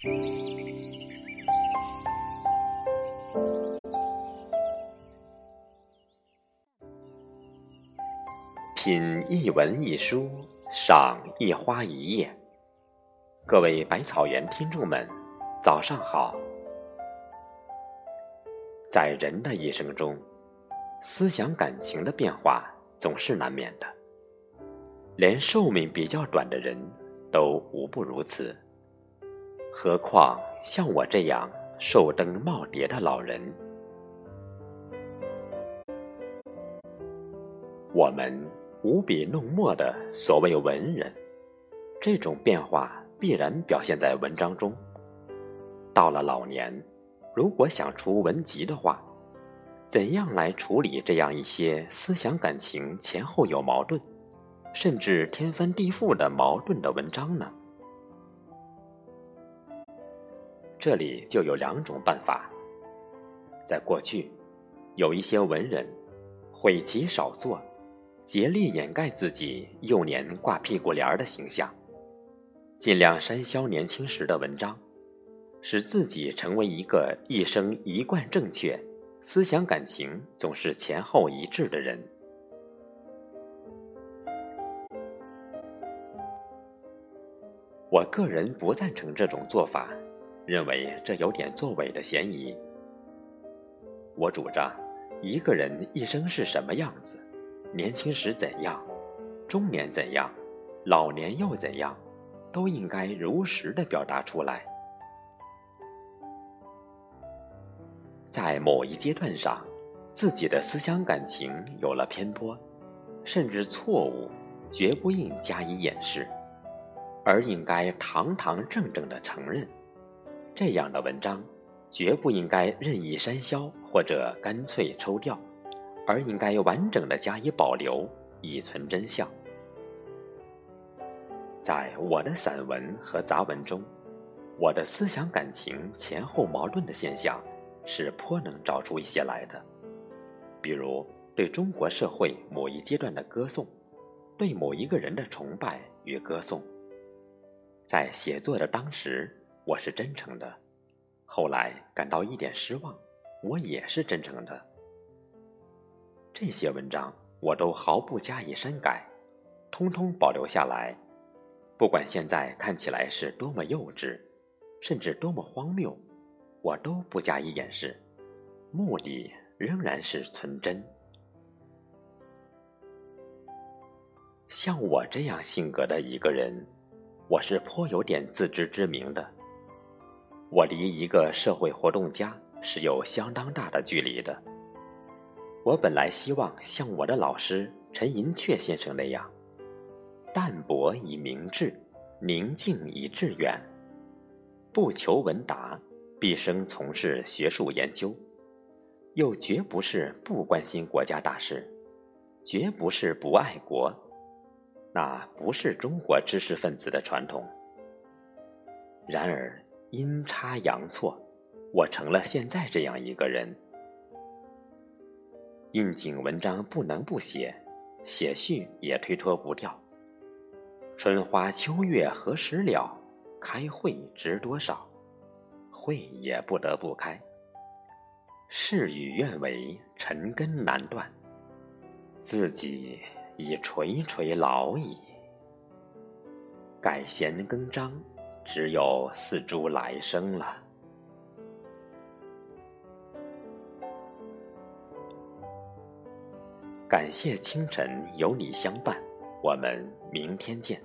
品一文一书，赏一花一叶。各位百草园听众们，早上好。在人的一生中，思想感情的变化总是难免的，连寿命比较短的人都无不如此，何况像我这样寿登耄耋的老人？我们。无笔弄墨的所谓文人，这种变化必然表现在文章中。到了老年，如果想出文集的话，怎样来处理这样一些思想感情前后有矛盾，甚至天翻地覆的矛盾的文章呢？这里就有两种办法。在过去，有一些文人，讳其少作。竭力掩盖自己幼年挂屁股帘儿的形象，尽量删消年轻时的文章，使自己成为一个一生一贯正确、思想感情总是前后一致的人。我个人不赞成这种做法，认为这有点作伪的嫌疑。我主张，一个人一生是什么样子？年轻时怎样，中年怎样，老年又怎样，都应该如实的表达出来。在某一阶段上，自己的思想感情有了偏颇，甚至错误，绝不应加以掩饰，而应该堂堂正正的承认。这样的文章，绝不应该任意删消或者干脆抽掉。而应该完整的加以保留，以存真相。在我的散文和杂文中，我的思想感情前后矛盾的现象是颇能找出一些来的。比如对中国社会某一阶段的歌颂，对某一个人的崇拜与歌颂。在写作的当时，我是真诚的；后来感到一点失望，我也是真诚的。这些文章我都毫不加以删改，通通保留下来。不管现在看起来是多么幼稚，甚至多么荒谬，我都不加以掩饰，目的仍然是纯真。像我这样性格的一个人，我是颇有点自知之明的。我离一个社会活动家是有相当大的距离的。我本来希望像我的老师陈寅恪先生那样，淡泊以明志，宁静以致远，不求闻达，毕生从事学术研究，又绝不是不关心国家大事，绝不是不爱国，那不是中国知识分子的传统。然而阴差阳错，我成了现在这样一个人。应景文章不能不写，写序也推脱不掉。春花秋月何时了？开会值多少？会也不得不开。事与愿违，尘根难断。自己已垂垂老矣。改弦更张，只有四株来生了。感谢清晨有你相伴，我们明天见。